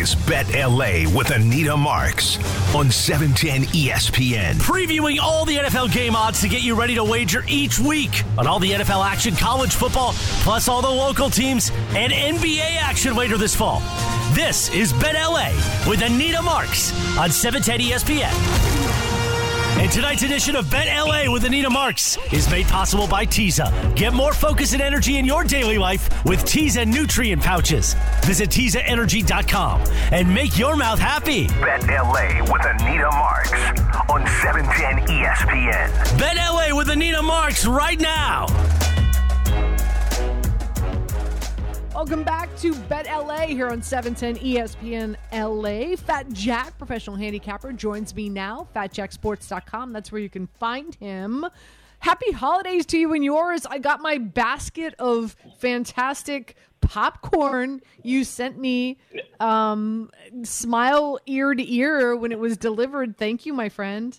Is Bet LA with Anita Marks on 710 ESPN. Previewing all the NFL game odds to get you ready to wager each week on all the NFL action, college football, plus all the local teams and NBA action later this fall. This is Bet LA with Anita Marks on 710 ESPN. And tonight's edition of Bet LA with Anita Marks is made possible by Teza. Get more focus and energy in your daily life with Teza nutrient pouches. Visit TezaEnergy.com and make your mouth happy. Bet LA with Anita Marks on 710 ESPN. Bet LA with Anita Marks right now. Welcome back to Bet LA here on E 710 ESPN LA. Fat Jack, professional handicapper, joins me now. FatJackSports.com. That's where you can find him. Happy holidays to you and yours. I got my basket of fantastic popcorn you sent me. Um, smile ear to ear when it was delivered. Thank you, my friend.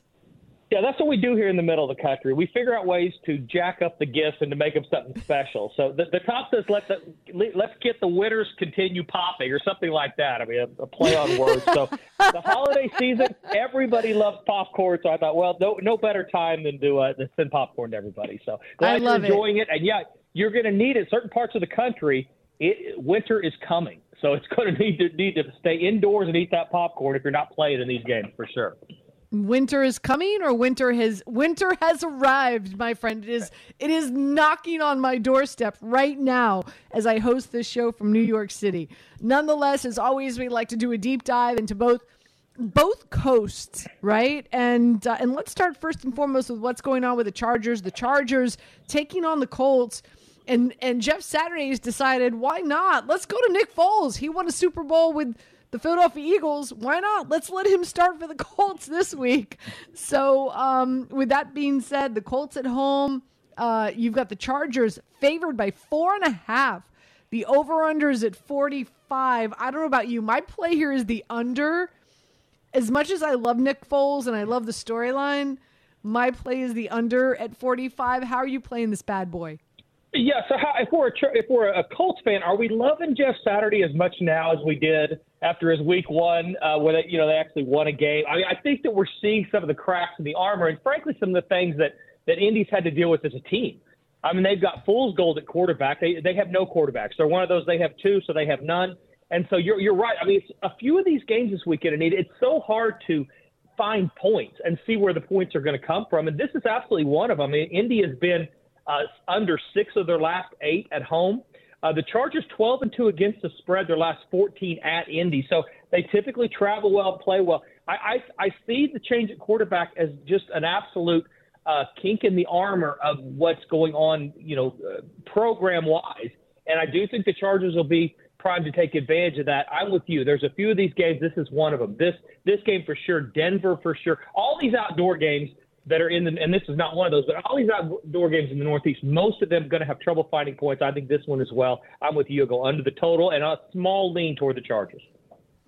Yeah, that's what we do here in the middle of the country. We figure out ways to jack up the gifts and to make them something special. So the, the top says let the let's get the winners continue popping or something like that. I mean, a, a play on words. So the holiday season, everybody loves popcorn. So I thought, well, no no better time than to uh, to send popcorn to everybody. So glad you're enjoying it. And yeah, you're going to need it. Certain parts of the country, it, winter is coming. So it's going to need to need to stay indoors and eat that popcorn if you're not playing in these games for sure. Winter is coming or winter has winter has arrived my friend. It is it is knocking on my doorstep right now as i host this show from new york city. Nonetheless as always we like to do a deep dive into both both coasts right? And uh, and let's start first and foremost with what's going on with the chargers. The chargers taking on the colts. And and jeff saturday has decided why not? Let's go to nick foles. He won a super bowl with the Philadelphia Eagles, why not? Let's let him start for the Colts this week. So, um, with that being said, the Colts at home, uh, you've got the Chargers favored by four and a half. The over under is at 45. I don't know about you. My play here is the under. As much as I love Nick Foles and I love the storyline, my play is the under at 45. How are you playing this bad boy? Yeah. So how, if we're a, if we're a Colts fan, are we loving Jeff Saturday as much now as we did after his week one, uh, where they, you know they actually won a game? I mean, I think that we're seeing some of the cracks in the armor, and frankly, some of the things that that Indy's had to deal with as a team. I mean, they've got fool's gold at quarterback. They they have no quarterbacks. They're one of those. They have two, so they have none. And so you're you're right. I mean, it's a few of these games this weekend, and it's so hard to find points and see where the points are going to come from. And this is absolutely one of them. I mean, Indy has been uh, under six of their last eight at home. Uh, the Chargers 12 and two against the spread their last 14 at Indy, so they typically travel well, play well. I I, I see the change at quarterback as just an absolute uh, kink in the armor of what's going on, you know, uh, program wise, and I do think the Chargers will be primed to take advantage of that. I'm with you. There's a few of these games. This is one of them. This this game for sure. Denver for sure. All these outdoor games that are in the, and this is not one of those, but all these outdoor games in the Northeast, most of them going to have trouble finding points. I think this one as well. I'm with you. I'll go under the total and a small lean toward the Chargers.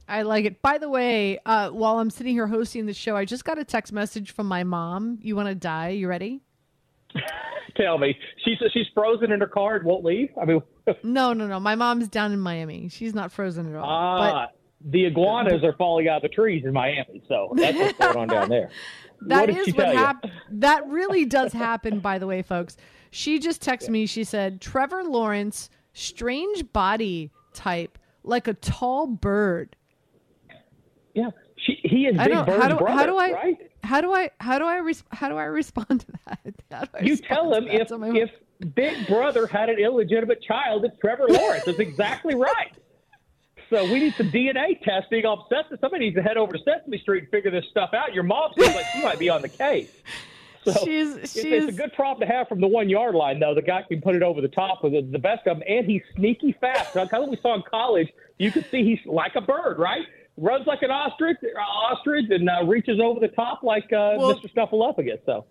I like it. By the way, uh, while I'm sitting here hosting the show, I just got a text message from my mom. You want to die? You ready? Tell me, she's she's frozen in her car and won't leave. I mean, No, no, no. My mom's down in Miami. She's not frozen at all. ah, the iguanas are falling out of the trees in Miami, so that's what's going on down there. That what did what happened. That really does happen, by the way, folks. She just texted me. She said, Trevor Lawrence, strange body type, like a tall bird. Yeah, she, he is Big. Bird's How do, brother, how do I? right? How do I? How do I? Res- how do I respond to that? How do I You tell him if if Big Brother had an illegitimate child, it's Trevor Lawrence. That's exactly right. So we need some DNA testing on Sesame. Somebody needs to head over to Sesame Street and figure this stuff out. Your mom seems like she might be on the case. So She's- it's, she's- it's a good prop to have from the one yard line, though. The guy can put it over the top with the, the best of them, and he's sneaky fast. Like kind of we saw in college, you could see he's like a bird, right? runs like an ostrich, ostrich, and uh, reaches over the top like uh, Well- Mr. Snuffleupagus. So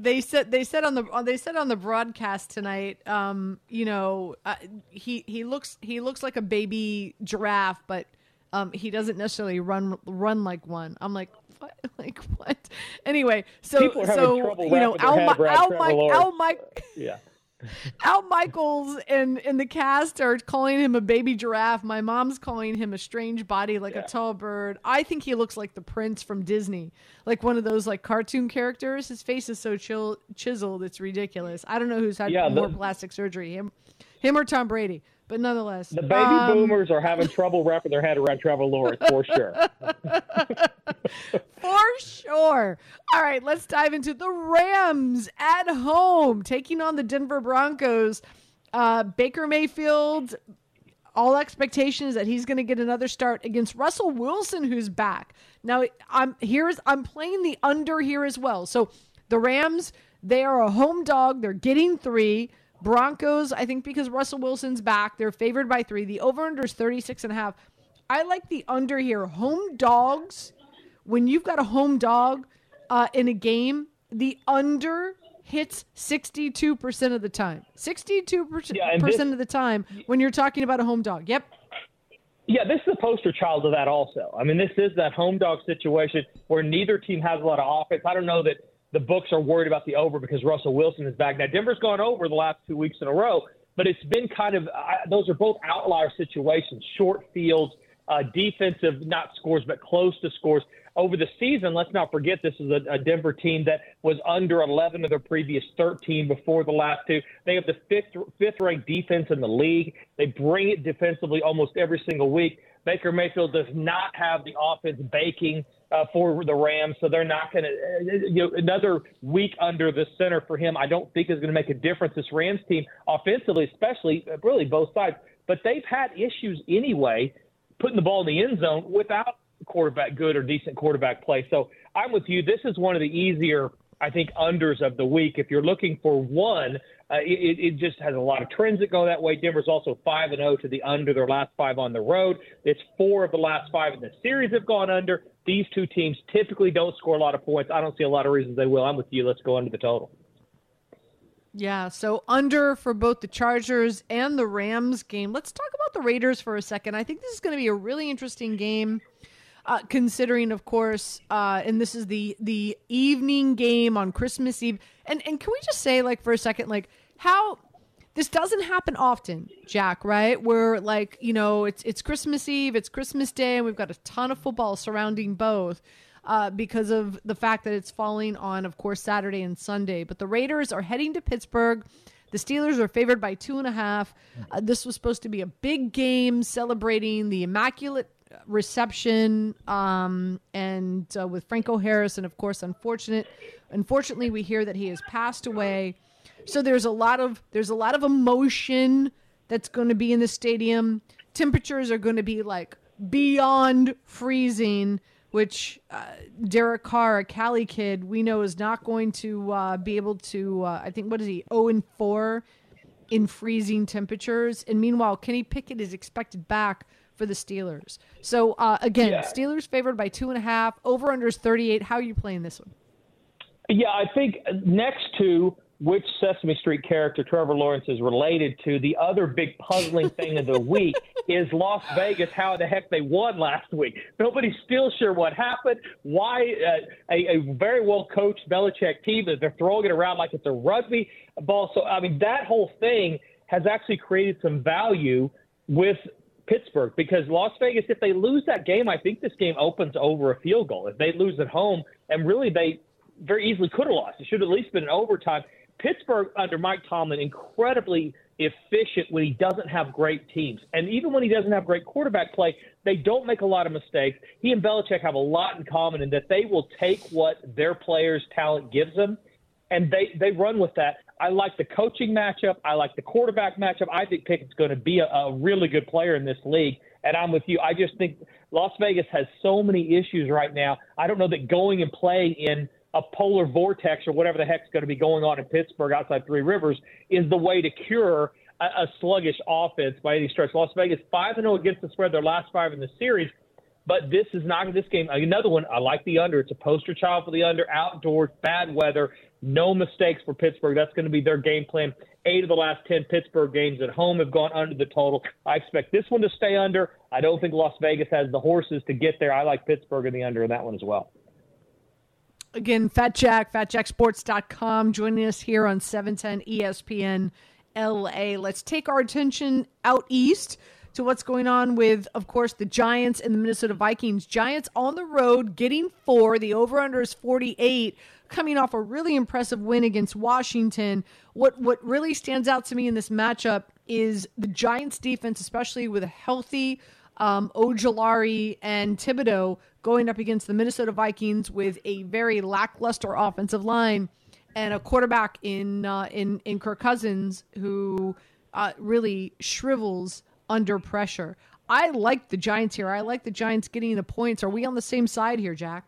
they said they said on the uh, they said on the broadcast tonight um you know uh, he he looks he looks like a baby giraffe but um he doesn't necessarily run run like one i'm like what like what anyway so People are having so you know al, head Mi- around al, Lawrence. al mike yeah. Al Michaels and and the cast are calling him a baby giraffe. My mom's calling him a strange body like a tall bird. I think he looks like the prince from Disney, like one of those like cartoon characters. His face is so chill, chiseled, it's ridiculous. I don't know who's had Yeah, the- more plastic surgery, him, him or Tom Brady. But nonetheless, The baby um, boomers are having trouble wrapping their head around Trevor Lawrence for sure. For sure. All right, let's dive into the Rams at home taking on the Denver Broncos. Uh, Baker Mayfield, all expectation is that he's going to get another start against Russell Wilson, who's back. Now, I'm here's I'm playing the under here as well. So the Rams, they are a home dog. They're getting three. Broncos, I think because Russell Wilson's back, they're favored by three. The over-under is 36 and a half. I like the under here. Home dogs when you've got a home dog uh, in a game, the under hits 62% of the time. 62% Yeah, this- of the time when you're talking about a home dog. Yep. Yeah, this is a poster child of that also. I mean, this is that home dog situation where neither team has a lot of offense. I don't know that the books are worried about the over because Russell Wilson is back. Now, Denver's gone over the last two weeks in a row, but it's been kind of I, those are both outlier situations, short fields, uh, defensive, not scores, but close to scores. Over the season, let's not forget this is a, a Denver team that was under 11 of their previous 13 before the last two. They have the fifth fifth ranked defense in the league. They bring it defensively almost every single week. Baker Mayfield does not have the offense baking uh, for the Rams, so they're not going to. You know, another week under the center for him, I don't think is going to make a difference. This Rams team, offensively, especially, uh, really both sides, but they've had issues anyway putting the ball in the end zone without quarterback good or decent quarterback play. So I'm with you. This is one of the easier, I think, unders of the week. If you're looking for one, uh, it, it just has a lot of trends that go that way. Denver's also five and zero to the under their last five on the road. It's four of the last five in the series have gone under. These two teams typically don't score a lot of points. I don't see a lot of reasons they will. I'm with you. Let's go under the total. Yeah, so under for both the Chargers and the Rams game. Let's talk about the Raiders for a second. I think this is going to be a really interesting game, uh, considering, of course, uh, and this is the the evening game on Christmas Eve. And and can we just say, like, for a second, like how this doesn't happen often, Jack, right? Where like, you know, it's it's Christmas Eve, it's Christmas Day, and we've got a ton of football surrounding both. Uh, because of the fact that it's falling on, of course, Saturday and Sunday. But the Raiders are heading to Pittsburgh. The Steelers are favored by two and a half. Uh, this was supposed to be a big game celebrating the immaculate reception um, and uh, with Franco Harris, and of course, unfortunate. Unfortunately, we hear that he has passed away. So there's a lot of there's a lot of emotion that's going to be in the stadium. Temperatures are going to be like beyond freezing, which uh, Derek Carr, a Cali kid, we know is not going to uh, be able to. Uh, I think what is he? zero and four in freezing temperatures. And meanwhile, Kenny Pickett is expected back for the Steelers. So uh, again, Yeah. Steelers favored by two and a half. Over under is 38. How are you playing this one? Yeah, I think next to which Sesame Street character Trevor Lawrence is related to, the other big puzzling thing of the week is Las Vegas. How the heck they won last week? Nobody's still sure what happened. Why uh, a, a very well coached Belichick team that they're throwing it around like it's a rugby ball. So I mean, that whole thing has actually created some value with Pittsburgh because Las Vegas, if they lose that game, I think this game opens over a field goal. If they lose at home, and really they very easily could have lost. It should have at least been an overtime. Pittsburgh under Mike Tomlin incredibly efficient when he doesn't have great teams, and even when he doesn't have great quarterback play, they don't make a lot of mistakes. He and Belichick have a lot in common in that they will take what their players' talent gives them, and they they run with that. I like the coaching matchup. I like the quarterback matchup. I think Pickett's going to be a, a really good player in this league, and I'm with you. I just think Las Vegas has so many issues right now. I don't know that going and playing in a polar vortex or whatever the heck's going to be going on in Pittsburgh outside Three Rivers is the way to cure a, a sluggish offense by any stretch. Las Vegas five and zero against the spread their last five in the series. But this is not this game. Another one. I like the under. It's a poster child for the under. Outdoors, bad weather, no mistakes for Pittsburgh. That's going to be their game plan. Eight of the last ten Pittsburgh games at home have gone under the total. I expect this one to stay under. I don't think Las Vegas has the horses to get there. I like Pittsburgh in the under in that one as well. Again, Fat Jack, fatjacksports.com, joining us here on 710 ESPN LA. Let's take our attention out east to what's going on with, of course, the Giants and the Minnesota Vikings. Giants on the road getting four. The over under is 48, coming off a really impressive win against Washington. What what really stands out to me in this matchup is the Giants defense, especially with a healthy um, Ojulari and Thibodeaux going up against the Minnesota Vikings with a very lackluster offensive line and a quarterback in uh, in in Kirk Cousins who uh, really shrivels under pressure. I like the Giants here. I like the Giants getting the points. Are we on the same side here, Jack?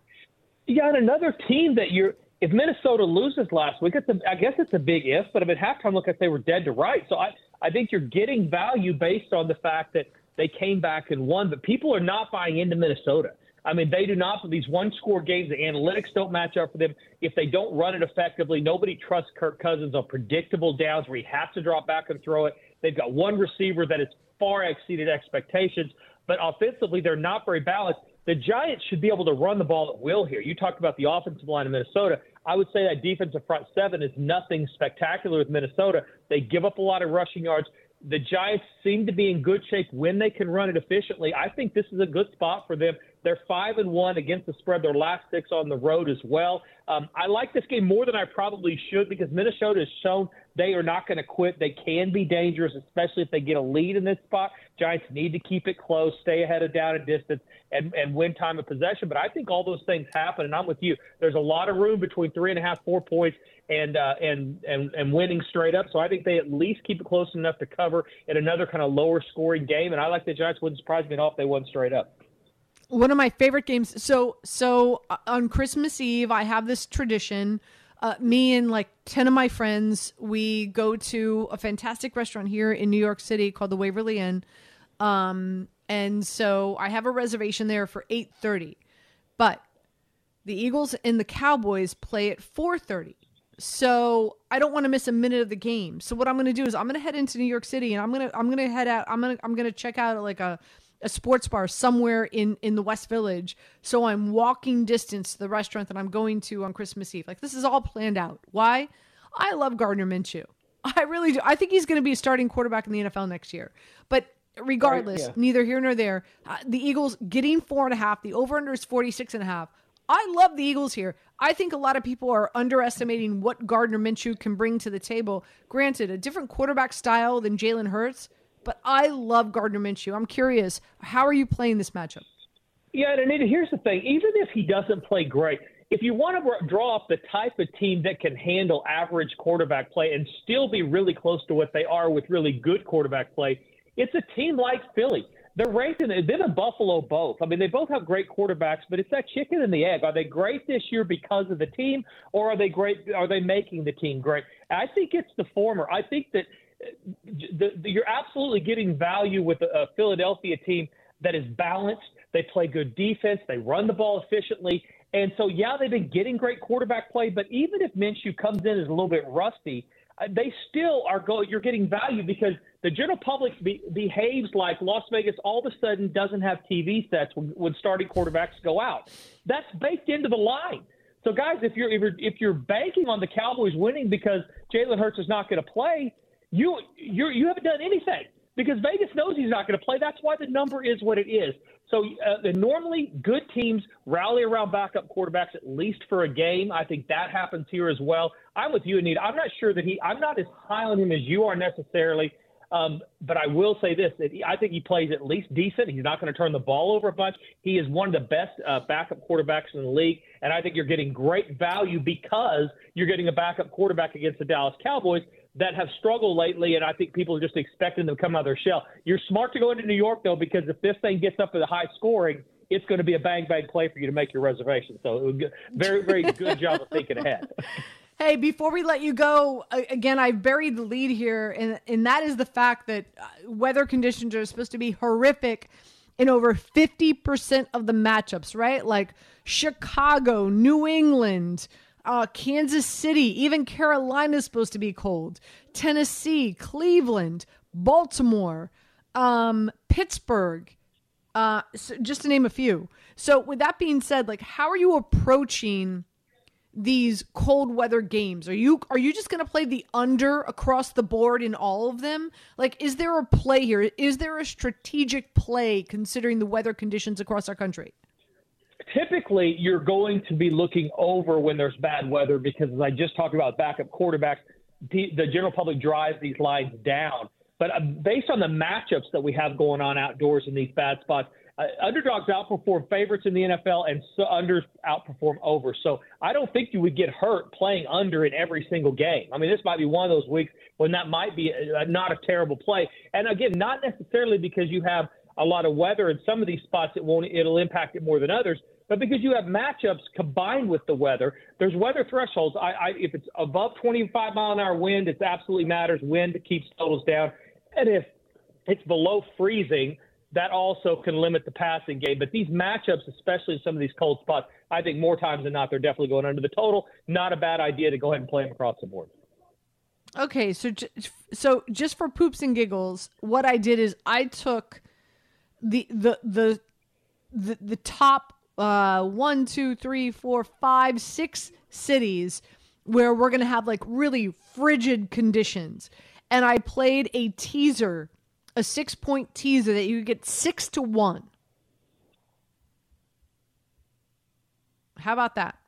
Yeah, and another team that you're. If Minnesota loses last week, it's a, I guess it's a big if, but if at halftime, look like they were dead to rights. So I, I think you're getting value based on the fact that they came back and won. But people are not buying into Minnesota. I mean, they do not for these one score games. The analytics don't match up for them. If they don't run it effectively, nobody trusts Kirk Cousins on predictable downs where he has to drop back and throw it. They've got one receiver that has far exceeded expectations, but offensively, they're not very balanced. The Giants should be able to run the ball at will here. You talked about the offensive line of Minnesota. I would say that defensive front seven is nothing spectacular with Minnesota. They give up a lot of rushing yards the Giants seem to be in good shape when they can run it efficiently. I think this is a good spot for them. They're five and one against the spread. Their last six on the road as well. Um, I like this game more than I probably should because Minnesota has shown they are not going to quit. They can be dangerous, especially if they get a lead in this spot. Giants need to keep it close, stay ahead of down and distance, and, and win time of possession. But I think all those things happen, and I'm with you. There's a lot of room between three and a half, four points and uh, and and and winning straight up. So I think they at least keep it close enough to cover in another kind of lower scoring game. And I like the Giants. Wouldn't surprise me at all if they won straight up. One of my favorite games. So so uh, on Christmas Eve, I have this tradition. Uh, me and like 10 of my friends, we go to a fantastic restaurant here in New York City called the Waverly Inn. Um, and so I have a reservation there for 8:30. But the Eagles and the Cowboys play at 4:30. So I don't want to miss a minute of the game. So what I'm going to do is I'm going to head into New York City and I'm going to I'm going to head out I'm going to I'm going to check out like a a sports bar somewhere in in the West Village. So I'm walking distance to the restaurant that I'm going to on Christmas Eve. Like this is all planned out. Why? I love Gardner Minshew. I really do. I think he's going to be a starting quarterback in the NFL next year. But regardless, right, yeah. neither here nor there. Uh, the Eagles getting four and a half. The over under is 46 and a half. I love the Eagles here. I think a lot of people are underestimating what Gardner Minshew can bring to the table. Granted, a different quarterback style than Jalen Hurts, but I love Gardner Minshew. I'm curious, how are you playing this matchup? Yeah, and Anita, here's the thing. Even if he doesn't play great, if you want to draw up the type of team that can handle average quarterback play and still be really close to what they are with really good quarterback play, it's a team like Philly they're ranked in them and Buffalo both. I mean, they both have great quarterbacks, but it's that chicken and the egg. Are they great this year because of the team, or are they great? Are they making the team great? I think it's the former. I think that the, the, you're absolutely getting value with a, a Philadelphia team that is balanced. They play good defense. They run the ball efficiently. And so, yeah, they've been getting great quarterback play, but even if Minshew comes in as a little bit rusty, uh, they still are going. You're getting value because – the general public be, behaves like Las Vegas all of a sudden doesn't have TV sets when, when starting quarterbacks go out. That's baked into the line. So, guys, if you're if you're, if you're banking on the Cowboys winning because Jalen Hurts is not going to play, you you you haven't done anything because Vegas knows he's not going to play. That's why the number is what it is. So uh, normally, good teams rally around backup quarterbacks at least for a game. I think that happens here as well. I'm with you, Anita. I'm not sure that he. I'm not as high on him as you are necessarily. Um, but I will say this: that I think he plays at least decent. He's not going to turn the ball over a bunch. He is one of the best uh, backup quarterbacks in the league, and I think you're getting great value because you're getting a backup quarterback against the Dallas Cowboys that have struggled lately, and I think people are just expecting them to come out of their shell. You're smart to go into New York though, because if this thing gets up to the high scoring, it's going to be a bang bang play for you to make your reservation. So, it was very very good job of thinking ahead. Hey, before we let you go, again, I buried the lead here, and, and that is the fact that uh, weather conditions are supposed to be horrific in over 50% of the matchups, right? Like Chicago, New England, uh, Kansas City, even Carolina's supposed to be cold. Tennessee, Cleveland, Baltimore, um, Pittsburgh, uh, so just to name a few. So, with that being said, like, how are you approaching these cold weather games? Are you are you just going to play the under across the board in all of them? Like, is there a play here? Is there a strategic play considering the weather conditions across our country? Typically, you're going to be looking over when there's bad weather because, as I just talked about, backup quarterbacks, the, the general public drives these lines down. But uh, based on the matchups that we have going on outdoors in these bad spots, uh, underdogs outperform favorites in the NFL and so unders outperform over. So I don't think you would get hurt playing under in every single game. I mean, this might be one of those weeks when that might be a, a, not a terrible play. And again, not necessarily because you have a lot of weather in some of these spots, it won't it'll impact it more than others. But because you have matchups combined with the weather, there's weather thresholds. I, I if it's above 25 mile an hour wind, it absolutely matters. Wind keeps totals down, and if it's below freezing, that also can limit the passing game. But these matchups, especially in some of these cold spots, I think more times than not, they're definitely going under the total. Not a bad idea to go ahead and play them across the board. Okay, so so just for poops and giggles, what I did is I took the the the the, top uh, one, two, three, four, five, six cities where we're gonna have like really frigid conditions, and I played a teaser a six point teaser that you get six to one. How about that?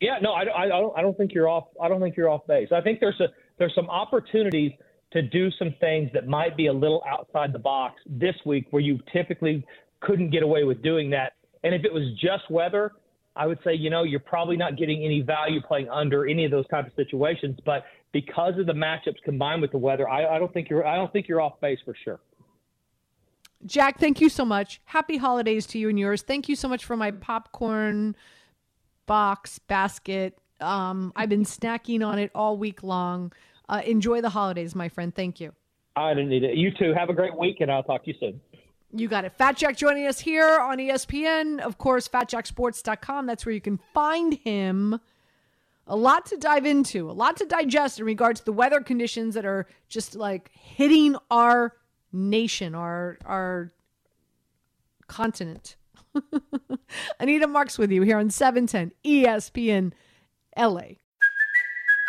Yeah, no, I, I, don't. I don't think you're off. I don't think you're off base. I think there's a there's some opportunities to do some things that might be a little outside the box this week, where you typically couldn't get away with doing that. And if it was just weather, I would say, you know, you're probably not getting any value playing under any of those type of situations. But because of the matchups combined with the weather, I, I don't think you're I don't think you're off base for sure. Jack, thank you so much. Happy holidays to you and yours. Thank you so much for my popcorn box basket. Um, I've been snacking on it all week long. Uh, enjoy the holidays, my friend. Thank you. I didn't need it. You too. Have a great week, and I'll talk to you soon. You got it. Fat Jack joining us here on ESPN. Of course, fatjacksports.com. That's where you can find him. A lot to dive into, a lot to digest in regards to the weather conditions that are just like hitting our nation, our our continent. Anita Marks with you here on 710 ESPN LA.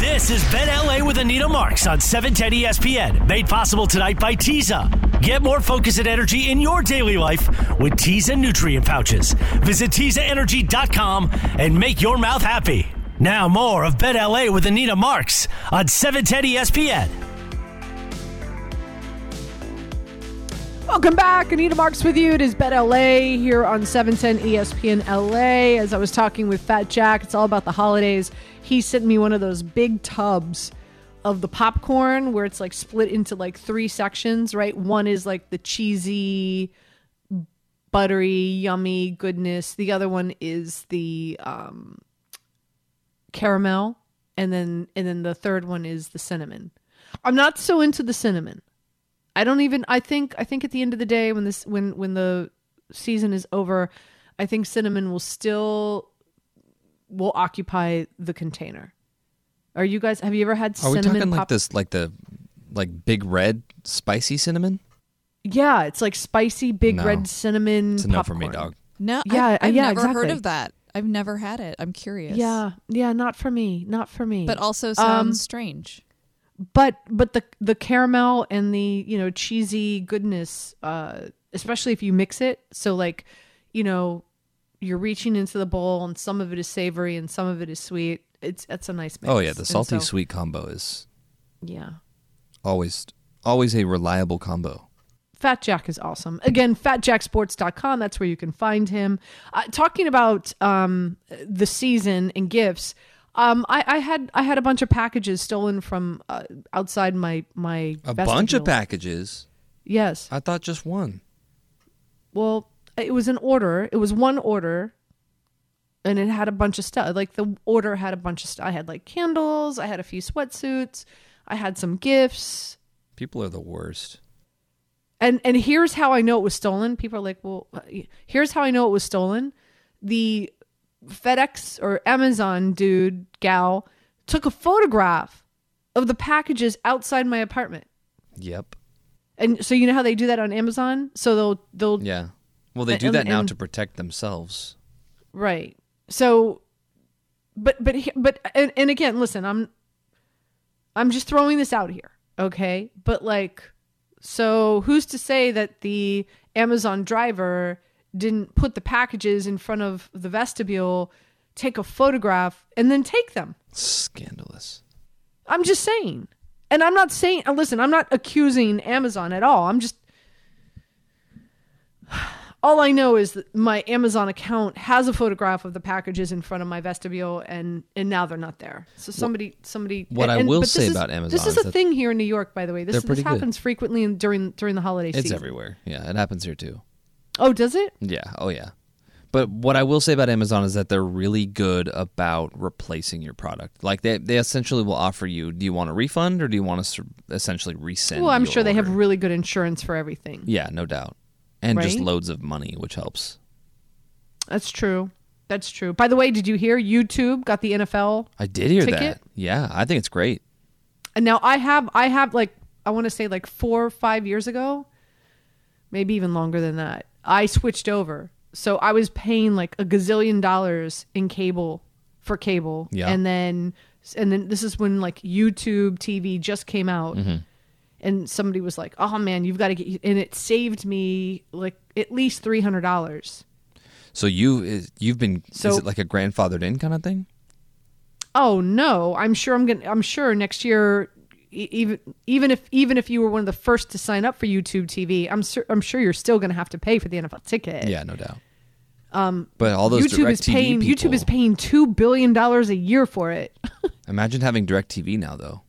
This is Bet LA with Anita Marks on 710 ESPN, made possible tonight by Teza. Get more focus and energy in your daily life with Teza nutrient pouches. Visit TezaEnergy.com and make your mouth happy. Now more of Bet LA with Anita Marks on 710 ESPN. Welcome back. Anita Marks with you. It is Bet LA here on 710 ESPN LA. As I was talking with Fat Jack, it's all about the holidays he sent me one of those big tubs of the popcorn where it's like split into like three sections, right? One is like the cheesy, buttery, yummy goodness. The other one is the um, caramel, and then and then the third one is the cinnamon. I'm not so into the cinnamon. I don't even. I think. I think at the end of the day, when this when when the season is over, I think cinnamon will still will occupy the container. Are you guys? Have you ever had? Cinnamon? Are we talking like this, like the like big red spicy cinnamon. Yeah, it's like spicy big No. red cinnamon. It's a no for me, dog. No, Yeah, I've, I've yeah, never heard of that. I've never had it. I'm curious. Yeah, yeah, not for me, not for me. but also Um, sounds strange. but but the the caramel and the you know cheesy goodness uh especially if you mix it so like you know you're reaching into the bowl and some of it is savory and some of it is sweet it's it's a nice mix Oh yeah, the salty so- sweet combo is yeah always always a reliable combo. Fat Jack is awesome. Again, fatjacksports.com. That's where you can find him. Uh, talking about um, the season and gifts, um, I, I had I had a bunch of packages stolen from uh, outside my my A bunch of packages. Yes. I thought just one. Well, it was an order. It was one order, and it had a bunch of stuff. Like the order had a bunch of stuff. I had like candles. I had a few sweatsuits. I had some gifts. People are the worst. And and here's how I know it was stolen. People are like, well, uh, here's how I know it was stolen. The FedEx or Amazon dude gal took a photograph of the packages outside my apartment. Yep. And so you know how they do that on Amazon? So they'll they'll Yeah. Well, they do And- that now and- to protect themselves. Right. So, but but but and, and again, listen, I'm I'm just throwing this out here, okay? But like, so who's to say that the Amazon driver didn't put the packages in front of the vestibule, take a photograph, and then take them? Scandalous. I'm just saying. And I'm not saying, listen, I'm not accusing Amazon at all. I'm just, all I know is that my Amazon account has a photograph of the packages in front of my vestibule, and and now they're not there. So somebody, somebody. what I and- will but this say is- about Amazon this is a thing here in New York, by the way. This, this pretty good. happens frequently in, during during the holiday It's season. It's everywhere. Yeah, it happens here too. Oh, does it? Yeah. Oh yeah. But what I will say about Amazon is that they're really good about replacing your product. Like they, they essentially will offer you, do you want a refund or do you want to essentially resend? well, I'm sure they have really good insurance for everything. Yeah, no doubt. And just loads of money, which helps. That's true. That's true. By the way, did you hear YouTube got the NFL I did hear ticket? that. Yeah, I think it's great. And now I have I have like I want to say like 4 or 5 years ago, maybe even longer than that. I switched over. So I was paying like a gazillion dollars in cable for cable. Yeah. And then and then this is when like YouTube TV just came out. Mhm. And somebody was like, "Oh man, you've got to get," and it saved me like at least three hundred dollars. So you is- you've been So- is it like a grandfathered in kind of thing? Oh no, I'm sure I'm gonna. I'm sure next year, even even if even if you were one of the first to sign up for YouTube TV, I'm sur- I'm sure you're still gonna have to pay for the NFL ticket. Yeah, no doubt. Um, But all those YouTube is paying YouTube is paying two billion dollars a year for it. Imagine having DirecTV now though.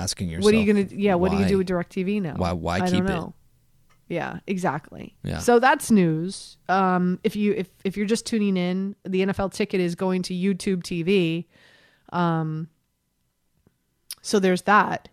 Asking yourself what are you gonna? Yeah, what do you do with Directv now? Why why I keep it? Yeah, exactly. Yeah. So that's news. Um, if you if if you're just tuning in, the NFL ticket is going to YouTube TV. Um, so there's that.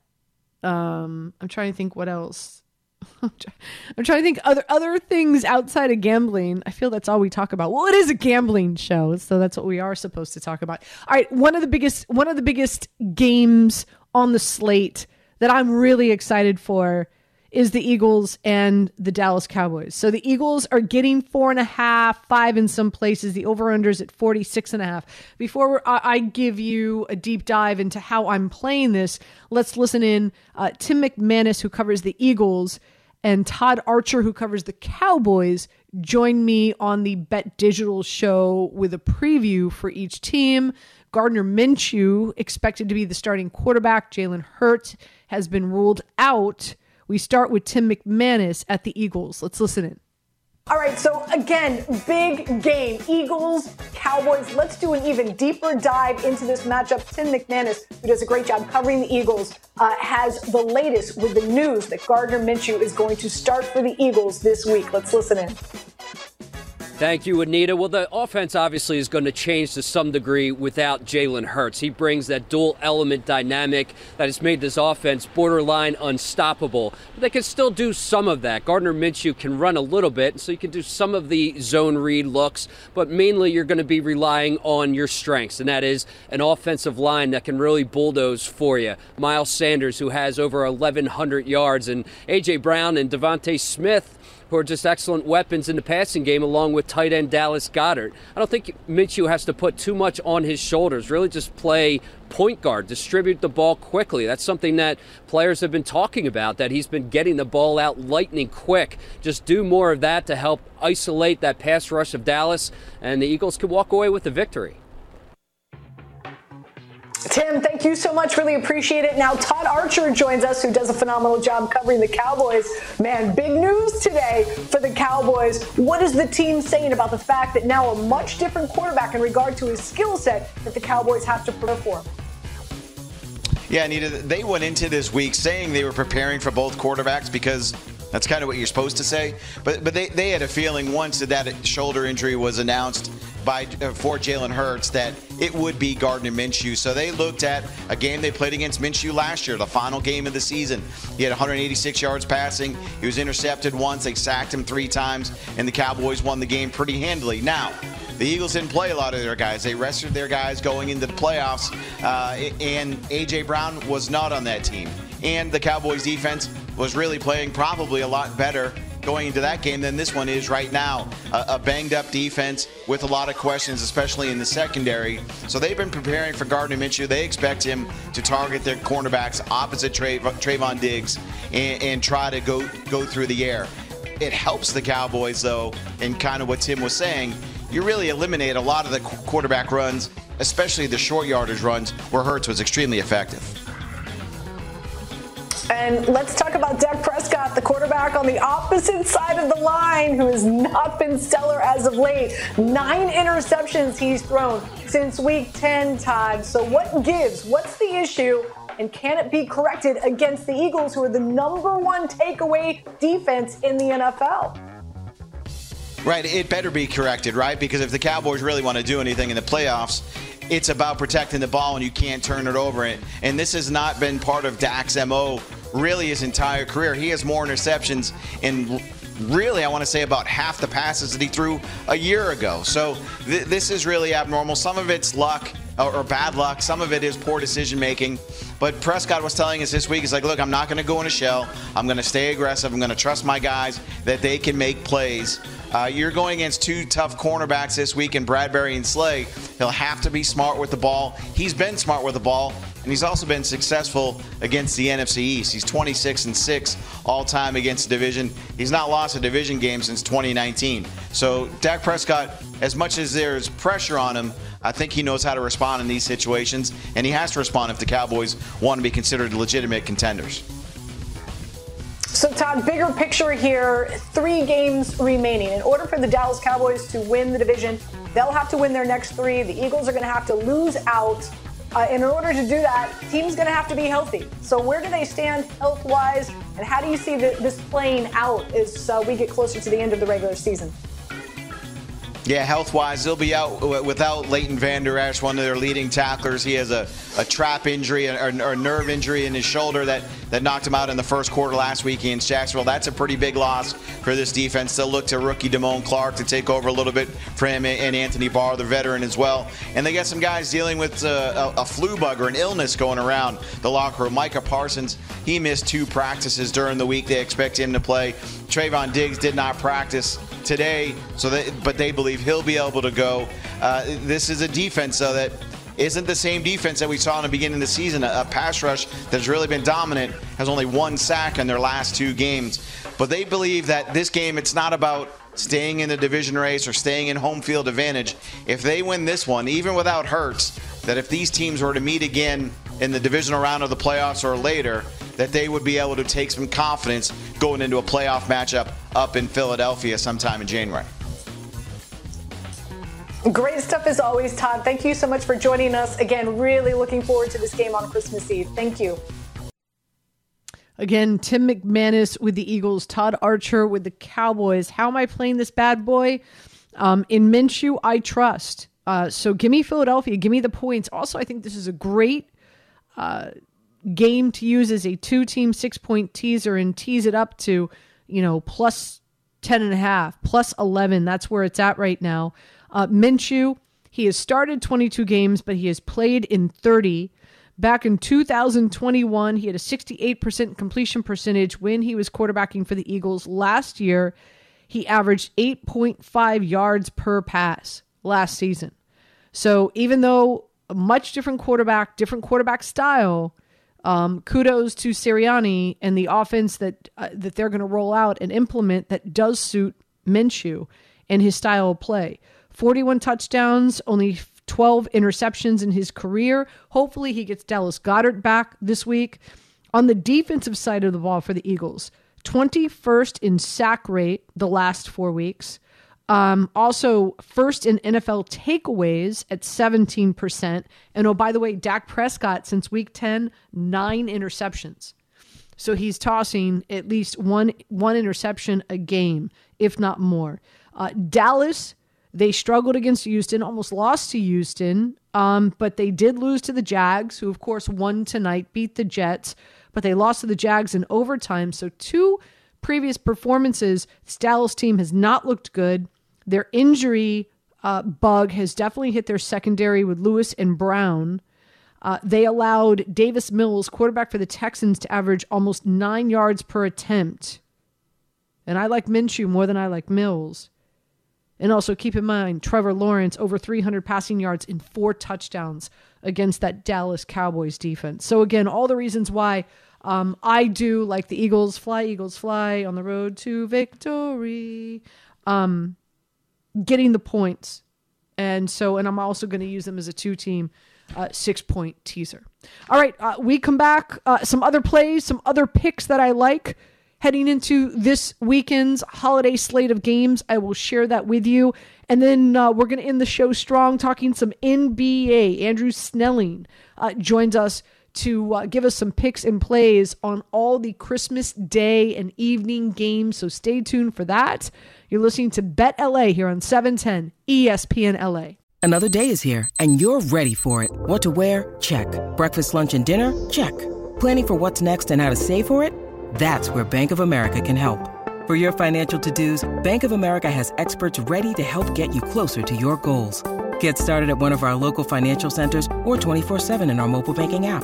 Um, I'm trying to think what else. I'm try- I'm trying to think other other things outside of gambling. I feel that's all we talk about. Well, it is a gambling show, so that's what we are supposed to talk about. All right, one of the biggest one of the biggest games on the slate that I'm really excited for is the Eagles and the Dallas Cowboys. So the Eagles are getting four and a half, five in some places. The over-unders at 46 and a half. Before I I give you a deep dive into how I'm playing this, let's listen in. Uh, Tim McManus, who covers the Eagles, and Todd Archer, who covers the Cowboys, join me on the Bet Digital show with a preview for each team. Gardner Minshew, expected to be the starting quarterback. Jalen Hurts has been ruled out. We start with Tim McManus at the Eagles. Let's listen in. All right, so again, big game. Eagles, Cowboys. Let's do an even deeper dive into this matchup. Tim McManus, who does a great job covering the Eagles, uh, has the latest with the news that Gardner Minshew is going to start for the Eagles this week. Let's listen in. Thank you, Anita. Well, the offense obviously is going to change to some degree without Jalen Hurts. He brings that dual element dynamic that has made this offense borderline unstoppable. But they can still do some of that. Gardner Minshew can run a little bit, so you can do some of the zone read looks, but mainly you're going to be relying on your strengths, and that is an offensive line that can really bulldoze for you. Miles Sanders, who has over 1,100 yards, and A.J. Brown and DeVonta Smith who are just excellent weapons in the passing game, along with tight end Dallas Goedert. I don't think Minshew has to put too much on his shoulders. Really, just play point guard, distribute the ball quickly. That's something that players have been talking about. That he's been getting the ball out lightning quick. Just do more of that to help isolate that pass rush of Dallas, and the Eagles can walk away with the victory. Tim, thank you so much. Really appreciate it. Now, Todd Archer joins us, who does a phenomenal job covering the Cowboys. Man, big news today for the Cowboys. What is the team saying about the fact that now a much different quarterback in regard to his skill set that the Cowboys have to prepare for? Yeah, Anita, they went into this week saying they were preparing for both quarterbacks because that's kind of what you're supposed to say. But but they, they had a feeling once that that shoulder injury was announced by uh, for Jalen Hurts that it would be Gardner Minshew. So they looked at a game they played against Minshew last year, the final game of the season. He had 186 yards passing. He was intercepted once. They sacked him three times, and the Cowboys won the game pretty handily. Now. The Eagles didn't play a lot of their guys. They rested their guys going into the playoffs, uh, and A.J. Brown was not on that team. And the Cowboys defense was really playing probably a lot better going into that game than this one is right now. A, a, banged up defense with a lot of questions, especially in the secondary. So they've been preparing for Gardner Minshew. They expect him to target their cornerbacks opposite Tra- Trevon Diggs and, and try to go go through the air. It helps the Cowboys though, and kind of what Tim was saying. You really eliminate a lot of the quarterback runs, especially the short yardage runs, where Hurts was extremely effective. And let's talk about Dak Prescott, the quarterback on the opposite side of the line, who has not been stellar as of late. Nine interceptions he's thrown since week 10, Todd. So, what gives? What's the issue? And can it be corrected against the Eagles, who are the number one takeaway defense in the NFL? Right, it better be corrected, right? Because if the Cowboys really want to do anything in the playoffs, it's about protecting the ball and you can't turn it over. And this has not been part of Dak's MO really his entire career. He has more interceptions in really, I want to say about half the passes that he threw a year ago. So th- this is really abnormal. Some of it's luck or, or bad luck. Some of it is poor decision making. But Prescott was telling us this week, he's like, look, I'm not going to go in a shell. I'm going to stay aggressive. I'm going to trust my guys that they can make plays. Uh, you're going against two tough cornerbacks this week in Bradberry and Slay. He'll have to be smart with the ball. He's been smart with the ball, and he's also been successful against the NFC East. He's 26 and 6 all time against the division. He's not lost a division game since 2019. So, Dak Prescott, as much as there's pressure on him, I think he knows how to respond in these situations, and he has to respond if the Cowboys want to be considered legitimate contenders. So, Todd, bigger picture here three games remaining. In order for the Dallas Cowboys to win the division, they'll have to win their next three. The Eagles are going to have to lose out. Uh, in order to do that, team's going to have to be healthy. So, where do they stand health wise, and how do you see the, this playing out as uh, we get closer to the end of the regular season? Yeah, health wise, they'll be out without Leighton Vander Esch, one of their leading tacklers. He has a, a trap injury or, or, a nerve injury in his shoulder that, that knocked him out in the first quarter last week against Jacksonville. That's a pretty big loss for this defense. They'll look to rookie Damone Clark to take over a little bit for him and Anthony Barr, the veteran, as well. And they got some guys dealing with uh, a, a flu bug or an illness going around the locker room. Micah Parsons, he missed two practices during the week. They expect him to play. Trevon Diggs did not practice today, so they, but they believe he'll be able to go. Uh, this is a defense, though, that isn't the same defense that we saw in the beginning of the season. A, a, pass rush that's really been dominant has only one sack in their last two games. But they believe that this game, it's not about staying in the division race or staying in home field advantage. If they win this one, even without Hurts, that if these teams were to meet again in the divisional round of the playoffs or later, that they would be able to take some confidence going into a playoff matchup up in Philadelphia sometime in January. Great stuff as always, Todd. Thank you so much for joining us. Again, really looking forward to this game on Christmas Eve. Thank you. Again, Tim McManus with the Eagles, Todd Archer with the Cowboys. How am I playing this bad boy? Um, in Minshew, I trust. Uh, so give me Philadelphia. Give me the points. Also, I think this is a great uh, game to use as a two team six point teaser and tease it up to, you know, plus 10 and a half, plus 11. That's where it's at right now. Uh, Minshew, he has started 22 games, but he has played in 30. Back in 2021, he had a 68% completion percentage when he was quarterbacking for the Eagles. Last year, he averaged 8.5 yards per pass last season. So even though a much different quarterback, different quarterback style, um, kudos to Sirianni and the offense that uh, that they're going to roll out and implement that does suit Minshew and his style of play. 41 touchdowns, only 12 interceptions in his career. Hopefully, he gets Dallas Goedert back this week. On the defensive side of the ball for the Eagles, 21st in sack rate the last four weeks. Um, also, first in NFL takeaways at 17%. And oh, by the way, Dak Prescott, since week 10, nine interceptions. So he's tossing at least one one interception a game, if not more. Uh, Dallas, they struggled against Houston, almost lost to Houston, um, but they did lose to the Jags, who of course won tonight, beat the Jets, but they lost to the Jags in overtime. So two previous performances, this Dallas team has not looked good. Their injury uh, bug has definitely hit their secondary with Lewis and Brown. Uh, they allowed Davis Mills, quarterback for the Texans, to average almost nine yards per attempt. And I like Minshew more than I like Mills. And also keep in mind, Trevor Lawrence over 300 passing yards in four touchdowns against that Dallas Cowboys defense. So, again, all the reasons why um, I do like the Eagles fly, Eagles fly on the road to victory. Um, getting the points. And so, and I'm also going to use them as a two team uh, six point teaser. All right, uh, we come back. Uh, some other plays, some other picks that I like heading into this weekend's holiday slate of games. I will share that with you. And then uh, we're going to end the show strong talking some NBA. Andre Snelling uh, joins us to uh, give us some picks and plays on all the Christmas Day and evening games. So stay tuned for that. You're listening to Bet LA here on 710 ESPN LA. Another day is here, and you're ready for it. What to wear? Check. Breakfast, lunch, and dinner? Check. Planning for what's next and how to save for it? That's where Bank of America can help. For your financial to dos, Bank of America has experts ready to help get you closer to your goals. Get started at one of our local financial centers or 24 7 in our mobile banking app.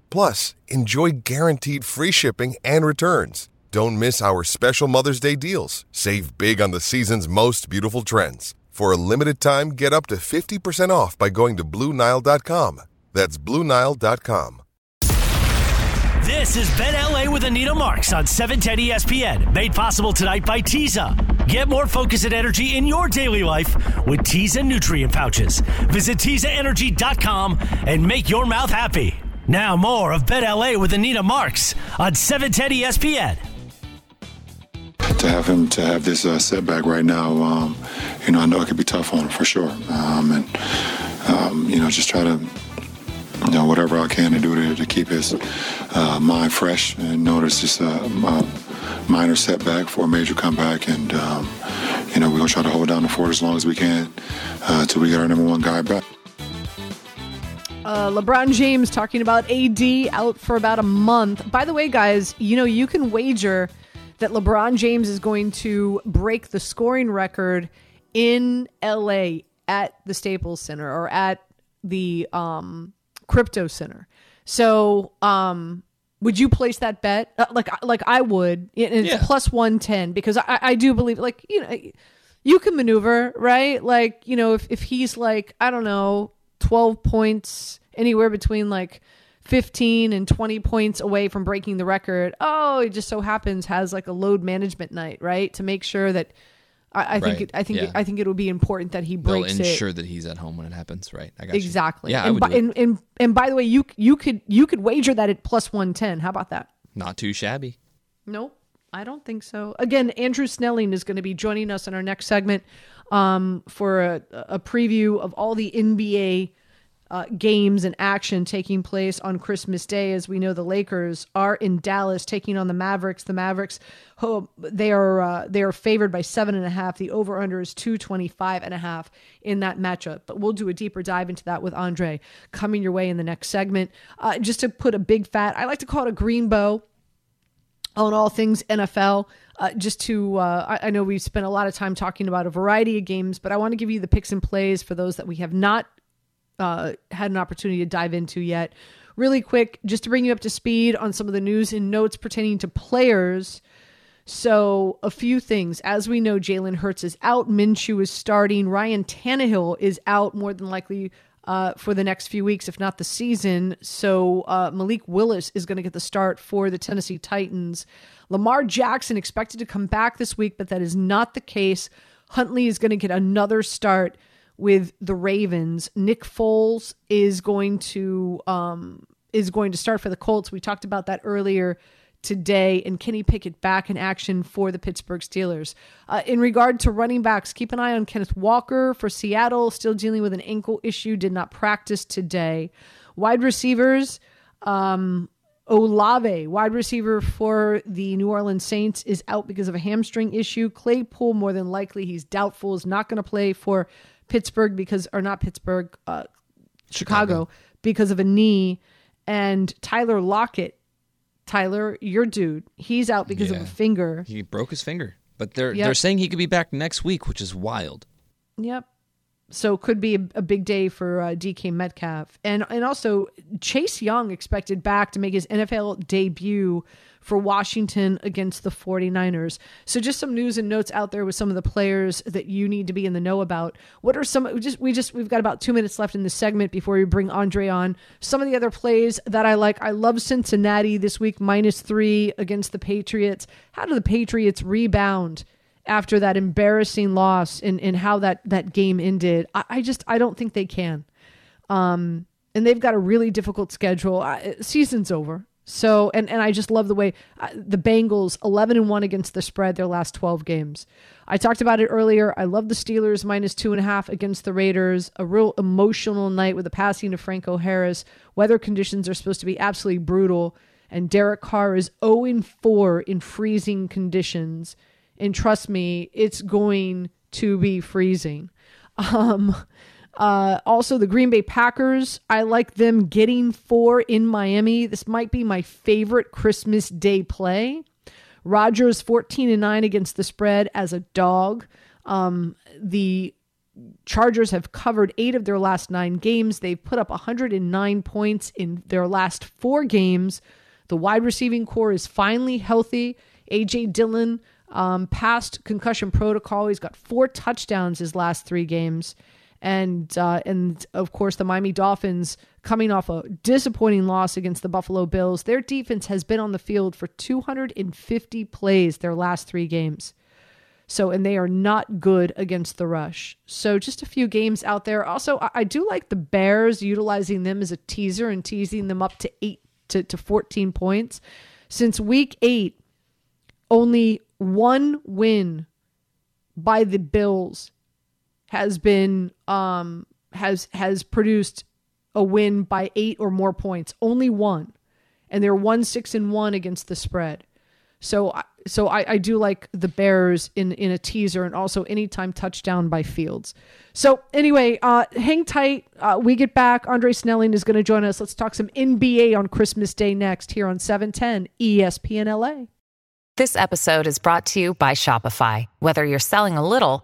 Plus, enjoy guaranteed free shipping and returns. Don't miss our special Mother's Day deals. Save big on the season's most beautiful trends. For a limited time, get up to 50% off by going to BlueNile.com. That's BlueNile.com. This is Bet LA with Anita Marks on 710 ESPN, made possible tonight by Teza. Get more focus and energy in your daily life with Teza nutrient pouches. Visit TezaEnergy.com and make your mouth happy. Now more of Bet LA with Anita Marks on 710 ESPN. To have him to have this uh, setback right now, um, you know, I know it could be tough on him for sure, um, and um, you know, just try to you know, whatever I can to do to, to keep his uh, mind fresh and know it's just a, minor setback for a major comeback. And, um, you know, we're to try to hold down the fort as long as we can uh, we get our number one guy back. Uh, LeBron James talking about AD out for about a month. By the way, guys, you know, you can wager that LeBron James is going to break the scoring record in LA at the Staples Center or at the um, Crypto Center. So, um, would you place that bet? Uh, like, like I would. And it's Yeah. plus one ten because I, I do believe, like, you know, you can maneuver, right? Like, you know, if if he's like, I don't know, twelve points, anywhere between like. 15 and 20 points away from breaking the record. Oh, it just so happens has like a load management night, right? To make sure that I, I think Right, it, I think yeah. it, I think it'll be important that he They'll breaks it. ensure that he's at home when it happens, right? I got you. Exactly. Yeah, I and, would by, and, and and by the way, you you could you could wager that at plus one ten. How about that? Not too shabby. Nope, I don't think so. Again, Andre Snelling is going to be joining us in our next segment um, for a, a preview of all the NBA uh, games and action taking place on Christmas Day. As we know, the Lakers are in Dallas taking on the Mavericks. The Mavericks, oh, they are uh, they are favored by seven and a half. The over under is two twenty five and a half in that matchup. But we'll do a deeper dive into that with Andre coming your way in the next segment. Uh, just to put a big fat, I like to call it a green bow on all things NFL. Uh, just to, uh, I, I know we've spent a lot of time talking about a variety of games, but I want to give you the picks and plays for those that we have not uh, had an opportunity to dive into yet. Really quick, just to bring you up to speed on some of the news and notes pertaining to players. So, a few things. As we know, Jalen Hurts is out. Minshew is starting. Ryan Tannehill is out more than likely uh, for the next few weeks, if not the season. So, uh, Malik Willis is going to get the start for the Tennessee Titans. Lamar Jackson expected to come back this week, but that is not the case. Huntley is going to get another start with the Ravens. Nick Foles is going to um, is going to start for the Colts. We talked about that earlier today, and Kenny Pickett back in action for the Pittsburgh Steelers. Uh, in regard to running backs, keep an eye on Kenneth Walker for Seattle, still dealing with an ankle issue, did not practice today. Wide receivers, um, Olave, wide receiver for the New Orleans Saints, is out because of a hamstring issue. Claypool, more than likely, he's doubtful, is not going to play for Pittsburgh because, or not Pittsburgh, uh, Chicago, because of a knee. And Tyler Lockett, Tyler, your dude, he's out because of a finger. He broke his finger, but they're Yep. they're saying he could be back next week, which is wild. Yep. So could be a, a big day for uh, DK Metcalf, and and also Chase Young expected back to make his NFL debut for Washington against the 49ers. So just some news and notes out there with some of the players that you need to be in the know about. What are some? Just we just we've got about two minutes left in this segment before we bring Andre on. Some of the other plays that I like. I love Cincinnati this week minus three against the Patriots. How do the Patriots rebound? after that embarrassing loss and, and how that, that game ended. I, I just I don't think they can. Um, and they've got a really difficult schedule. I, season's over. So and and I just love the way uh, the Bengals 11 and 1 against the spread their last 12 games. I talked about it earlier. I love the Steelers minus two and a half against the Raiders. A real emotional night with the passing of Franco Harris. Weather conditions are supposed to be absolutely brutal. And Derek Carr is 0 and 4 in freezing conditions. And trust me, it's going to be freezing. Um, uh, also, the Green Bay Packers, I like them getting four in Miami. This might be my favorite Christmas Day play. Rodgers 14 and 9 against the spread as a dog. Um, the Chargers have covered eight of their last nine games. They've put up 109 points in their last four games. The wide receiving corps is finally healthy. AJ Dillon um, passed concussion protocol. He's got four touchdowns his last three games, and uh, and of course the Miami Dolphins coming off a disappointing loss against the Buffalo Bills. Their defense has been on the field for 250 plays their last three games. So, and they are not good against the rush. So, just a few games out there. Also, I, I do like the Bears utilizing them as a teaser and teasing them up to eight to, to 14 points. Since week eight, only one win by the Bills has been um has has produced a win by eight or more points. Only one, and they're one six and one against the spread. So I- so I, I do like the Bears in in a teaser and also anytime touchdown by Fields. So anyway, uh, hang tight. Uh, we get back. Andre Snelling is going to join us. Let's talk some NBA on Christmas Day next here on E 710 ESPN LA. This episode is brought to you by Shopify. Whether you're selling a little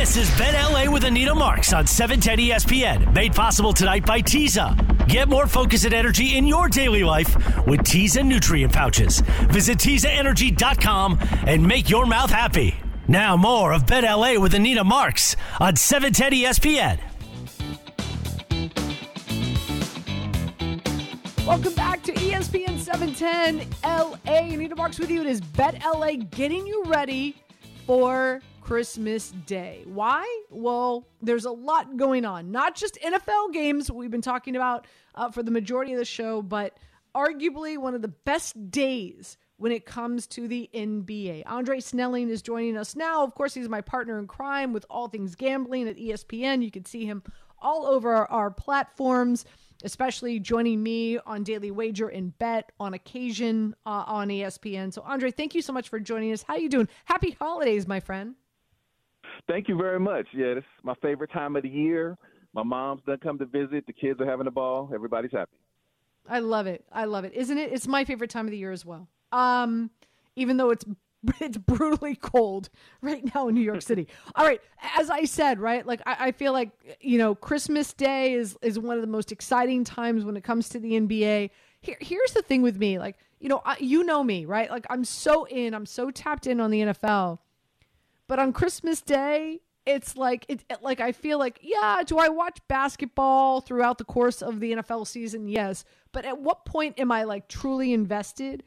This is Bet LA with Anita Marks on 710 ESPN, made possible tonight by Teza. Get more focus and energy in your daily life with Teza nutrient pouches. Visit TezaEnergy.com and make your mouth happy. Now more of Bet LA with Anita Marks on 710 ESPN. Welcome back to ESPN 710 LA. Anita Marks with you. It is Bet LA getting you ready for Christmas Day. Why? Well, there's a lot going on. Not just NFL games we've been talking about uh, for the majority of the show, but arguably one of the best days when it comes to the NBA. Andre Snelling is joining us now. Of course, he's my partner in crime with all things gambling at ESPN. You can see him all over our, our platforms especially joining me on Daily Wager and Bet on occasion uh, on ESPN. So, Andre, thank you so much for joining us. How are you doing? Happy holidays, my friend. Thank you very much. Yeah, this is my favorite time of the year. My mom's done come to visit. The kids are having a ball. Everybody's happy. I love it. I love it. Isn't it? It's my favorite time of the year as well. Um, even though it's it's brutally cold right now in New York City. All right, as I said, right, like I, I, feel like you know Christmas Day is is one of the most exciting times when it comes to the NBA. Here, here's the thing with me, like you know, I, you know me, right? Like I'm so in, I'm so tapped in on the NFL, but on Christmas Day. It's like it, it like I feel like yeah. Do I watch basketball throughout the course of the NFL season? Yes, but at what point am I like truly invested?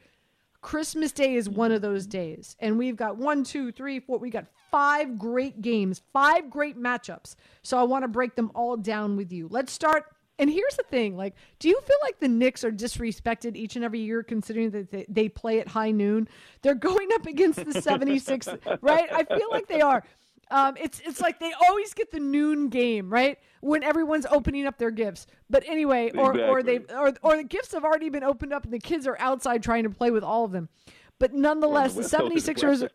Christmas Day is one of those days. And we've got one, two, three, four. We got five great games, five great matchups. So I want to break them all down with you. Let's start. And here's the thing like, do you feel like the Knicks are disrespected each and every year considering that they, they play at high noon? They're going up against the 76, right? I feel like they are. Um, it's it's like they always get the noon game, right? When everyone's opening up their gifts. But anyway, or or they or or the gifts have already been opened up and the kids are outside trying to play with all of them. But nonetheless, the 76ers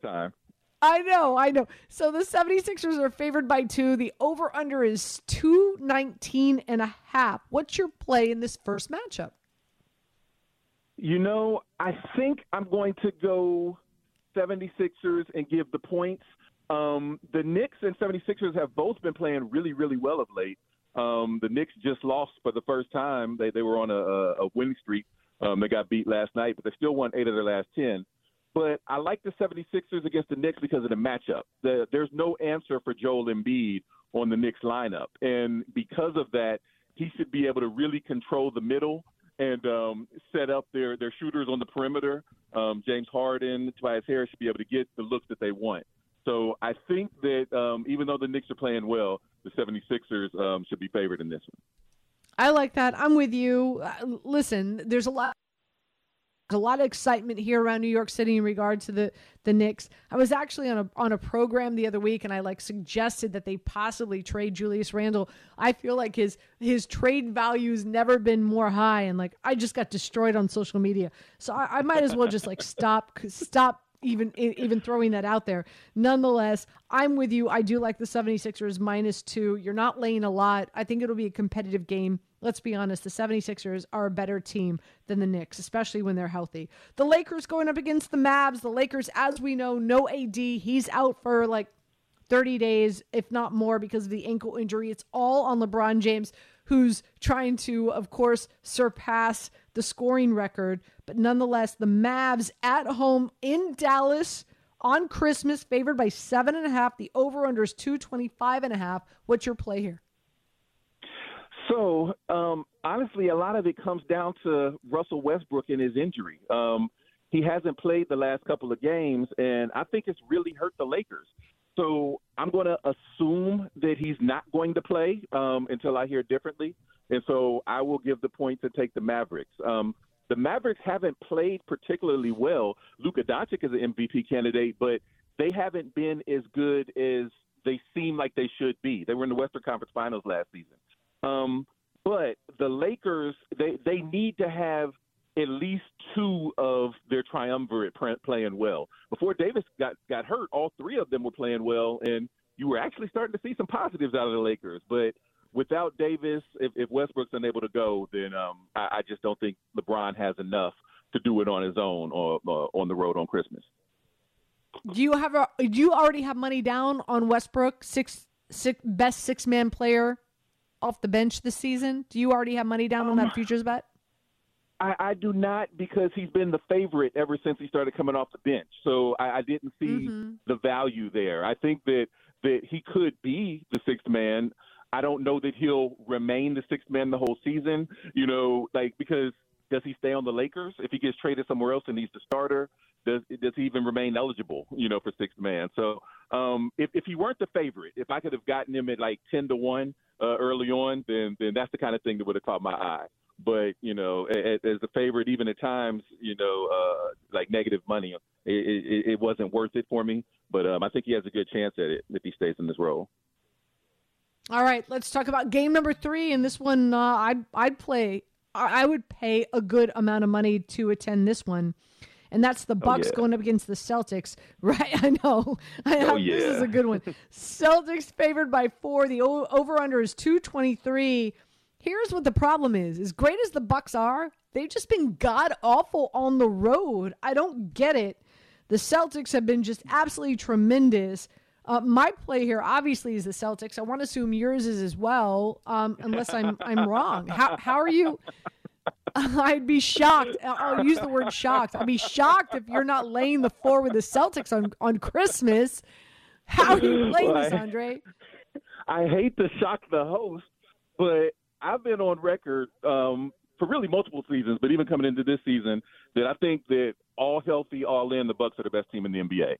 I know, I know. So the 76ers are favored by 2. The over under is 219 and a half. What's your play in this first matchup? You know, I think I'm going to go 76ers and give the points. Um, the Knicks and 76ers have both been playing really, really well of late. Um, the Knicks just lost for the first time. They, they were on a, a winning streak. Um, they got beat last night, but they still won eight of their last 10. But I like the 76ers against the Knicks because of the matchup. The, there's no answer for Joel Embiid on the Knicks lineup. And because of that, he should be able to really control the middle and um, set up their, their shooters on the perimeter. Um, James Harden, Tobias Harris should be able to get the looks that they want. So I think that um, even though the Knicks are playing well, the 76ers um, should be favored in this one. I like that. I'm with you. Uh, listen, there's a lot a lot of excitement here around New York City in regard to the the Knicks. I was actually on a on a program the other week and I like suggested that they possibly trade Julius Randle. I feel like his his trade value's never been more high and like I just got destroyed on social media. So I, I might as well just like stop stop even even throwing that out there. Nonetheless, I'm with you. I do like the 76ers minus 2. You're not laying a lot. I think it'll be a competitive game. Let's be honest, the 76ers are a better team than the Knicks, especially when they're healthy. The Lakers going up against the Mavs. The Lakers, as we know, no AD. He's out for like 30 days, if not more, because of the ankle injury. It's all on LeBron James, who's trying to, of course, surpass the scoring record. But nonetheless, the Mavs at home in Dallas on Christmas, favored by seven and a half. The over under is 225 and a half. What's your play here? So, um, honestly, a lot of it comes down to Russell Westbrook and his injury. Um, he hasn't played the last couple of games, and I think it's really hurt the Lakers. So I'm going to assume that he's not going to play um, until I hear differently. And so I will give the point to take the Mavericks. Um, the Mavericks haven't played particularly well. Luka Doncic is an MVP candidate, but they haven't been as good as they seem like they should be. They were in the Western Conference Finals last season. Um, but the Lakers, they, they need to have at least two of their triumvirate playing well. Before Davis got, got hurt, all three of them were playing well, and you were actually starting to see some positives out of the Lakers. But without Davis, if, if Westbrook's unable to go, then um, I, I just don't think LeBron has enough to do it on his own or uh, on the road on Christmas. Do you have a? Do you already have money down on Westbrook six six, best six man player off the bench this season? Do you already have money down on Um, that futures bet? I, I do not because he's been the favorite ever since he started coming off the bench. So I, I didn't see the value there. I think that that he could be the sixth man. I don't know that he'll remain the sixth man the whole season. You know, like because does he stay on the Lakers if he gets traded somewhere else and he's the starter? Does does he even remain eligible? You know, for sixth man. So um, if if he weren't the favorite, if I could have gotten him at like ten to one uh, early on, then then that's the kind of thing that would have caught my eye but you know, as, as a favorite, even at times, you know, uh, like negative money, it, it, it wasn't worth it for me. But um, I think he has a good chance at it if he stays in this role. All right, let's talk about game number three. And this one, uh, I'd I'd play. I would pay a good amount of money to attend this one, and that's the Bucks yeah. going up against the Celtics. Right? I know. I Oh, This is a good one. Celtics favored by four. The over under is two twenty three. Here's what the problem is: as great as the Bucks are, they've just been god awful on the road. I don't get it. The Celtics have been just absolutely tremendous. Uh, my play here, obviously, is the Celtics. I want to assume yours is as well, um, unless I'm I'm wrong. How how are you? I'd be shocked. I'll use the word shocked. I'd be shocked if you're not laying the floor with the Celtics on on Christmas. How are you playing this, Well, I- Andre? I hate to shock the host, but I've been on record um, for really multiple seasons, but even coming into this season, that I think that all healthy, all in, the Bucks are the best team in the NBA,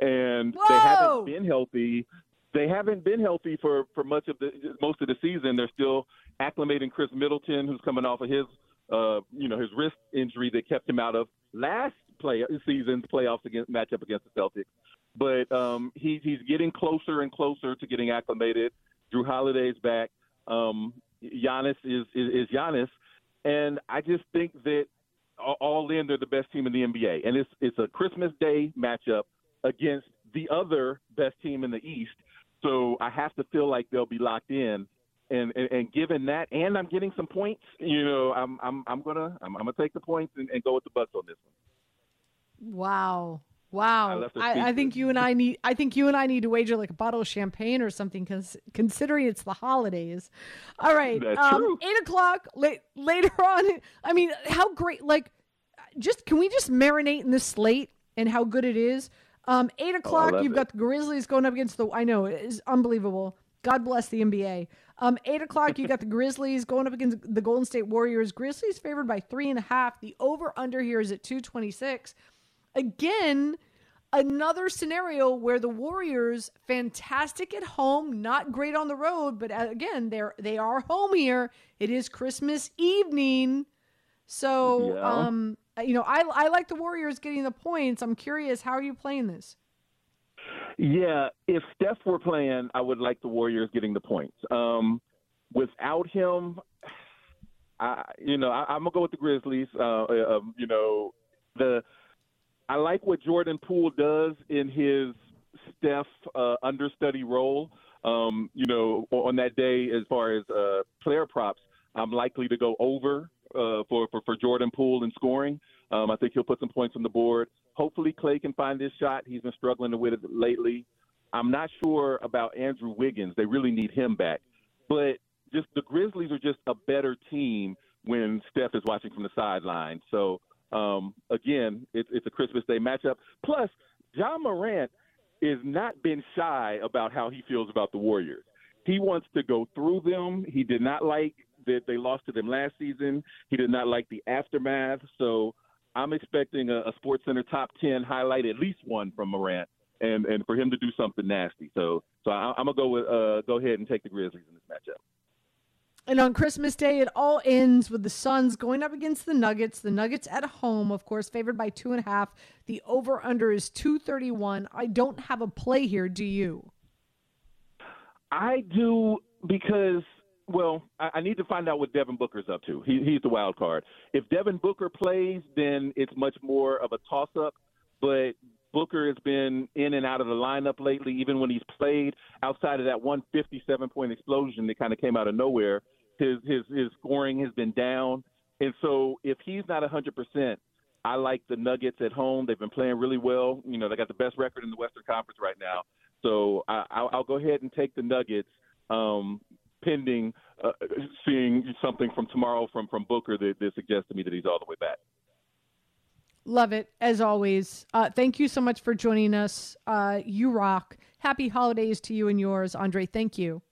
and they haven't been healthy. They haven't been healthy for for much of the most of the season. They're still acclimating Khris Middleton, who's coming off of his uh, you know his wrist injury that kept him out of last play season's playoffs against matchup against the Celtics. But um, he, he's getting closer and closer to getting acclimated. Jrue Holiday's back. Um, Giannis is, is is Giannis, and I just think that all- all in they're the best team in the NBA, and it's it's a Christmas Day matchup against the other best team in the East. So I have to feel like they'll be locked in. And, and, and given that, and I'm getting some points, you know, I'm I'm I'm gonna I'm, I'm gonna take the points and, and go with the Bucks on this one. Wow. Wow. her I, I think you and I need I think you and I need to wager like a bottle of champagne or something cause considering it's the holidays. All right. Um eight o'clock late, later on. I mean, how great like just can we just marinate in this slate and how good it is? Um eight o'clock, love you've it. got the Grizzlies going up against the I know it is unbelievable. God bless the NBA. Um, eight o'clock, you got the Grizzlies going up against the Golden State Warriors. Grizzlies favored by three and a half. The over under here is at 226 again another scenario where the warriors fantastic at home not great on the road but uh, again they're they are home here it is christmas evening so Yeah. um you know i i like the warriors getting the points i'm curious how are you playing this Yeah, if Steph were playing, I would like the Warriors getting the points. Um, without him, I, you know, I, I'm gonna go with the Grizzlies. Uh, uh, um, you know, the I like what Jordan Poole does in his Steph uh, understudy role. Um, you know, on that day, as far as uh, player props, I'm likely to go over uh, for, for for Jordan Poole in scoring. Um, I think he'll put some points on the board. Hopefully, Clay can find this shot. He's been struggling with it lately. I'm not sure about Andrew Wiggins. They really need him back. But just the Grizzlies are just a better team when Steph is watching from the sideline. So um, again, it's, it's a Christmas Day matchup. Plus, Ja Morant has not been shy about how he feels about the Warriors. He wants to go through them. He did not like that they lost to them last season. He did not like the aftermath. So I'm expecting a, a Sports Center top ten highlight, at least one from Morant, and and for him to do something nasty. So so I, I'm gonna go with uh, go ahead and take the Grizzlies in this matchup. And on Christmas Day, it all ends with the Suns going up against the Nuggets. The Nuggets at home, of course, favored by two and a half. The over under is 231. I don't have a play here. Do you? I do because well, I, I need to find out what Devin Booker's up to. He, he's the wild card. If Devin Booker plays, then it's much more of a toss up. But Booker has been in and out of the lineup lately, even when he's played outside of that one 57 point explosion that kind of came out of nowhere. His his his scoring has been down, and so if he's not 100 percent, I like the Nuggets at home. They've been playing really well. You know, they got the best record in the Western Conference right now. So I, I'll, I'll go ahead and take the Nuggets, um, pending uh, seeing something from tomorrow from from Booker that, that suggests to me that he's all the way back. Love it as always. Uh, thank you so much for joining us. Uh, you rock. Happy holidays to you and yours, Andre. Thank you.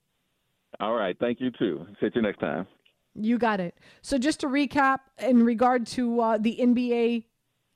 All right. Thank you too. See you next time. You got it. So just to recap, in regard to uh, the NBA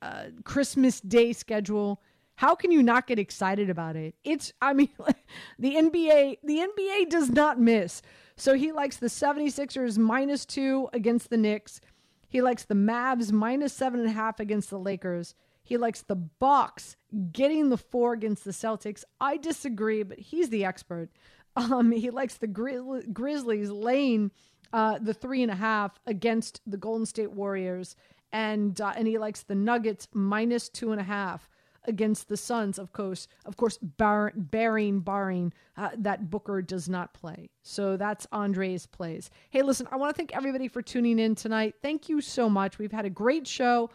uh, Christmas Day schedule, how can you not get excited about it? It's, I mean, the NBA, the NBA does not miss. So he likes the 76ers minus two against the Knicks. He likes the Mavs minus seven and a half against the Lakers. He likes the Bucks getting the four against the Celtics. I disagree, but he's the expert. Um, he likes the Grizz- Grizzlies laying uh, the three and a half against the Golden State Warriors, and uh, and he likes the Nuggets minus two and a half against the Suns. Of course, of course, bar- bearing barring uh, that Booker does not play. So that's Andre's plays. Hey, listen, I want to thank everybody for tuning in tonight. Thank you so much. We've had a great show.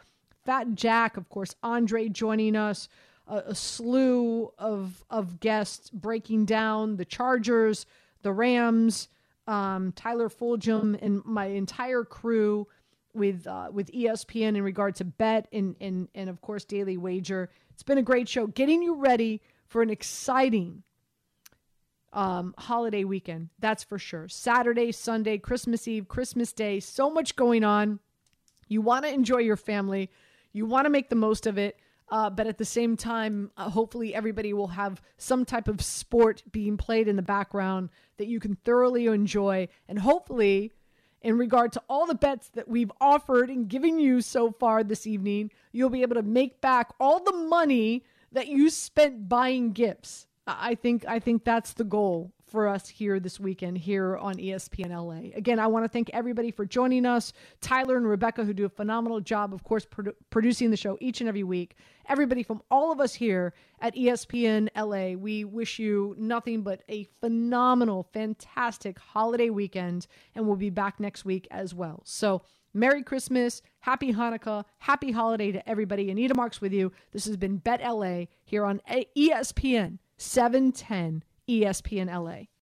Fat Jack, of course, Andre joining us. A, a slew of of guests breaking down the Chargers, the Rams, um, Tyler Fulghum, and my entire crew with uh, with ESPN in regard to bet and and and of course Daily Wager. It's been a great show, getting you ready for an exciting um, holiday weekend. That's for sure. Saturday, Sunday, Christmas Eve, Christmas Day. So much going on. You want to enjoy your family. You want to make the most of it. Uh, but at the same time, uh, hopefully everybody will have some type of sport being played in the background that you can thoroughly enjoy. And hopefully, in regard to all the bets that we've offered and given you so far this evening, you'll be able to make back all the money that you spent buying gifts. I think I think that's the goal for us here this weekend here on ESPN LA. Again, I want to thank everybody for joining us. Tyler and Rebecca who do a phenomenal job of course produ- producing the show each and every week. Everybody from all of us here at ESPN LA, we wish you nothing but a phenomenal, fantastic holiday weekend and we'll be back next week as well. So, Merry Christmas, Happy Hanukkah, Happy Holiday to everybody. Anita Marks with you. This has been Bet LA here on ESPN 710 ESPN LA.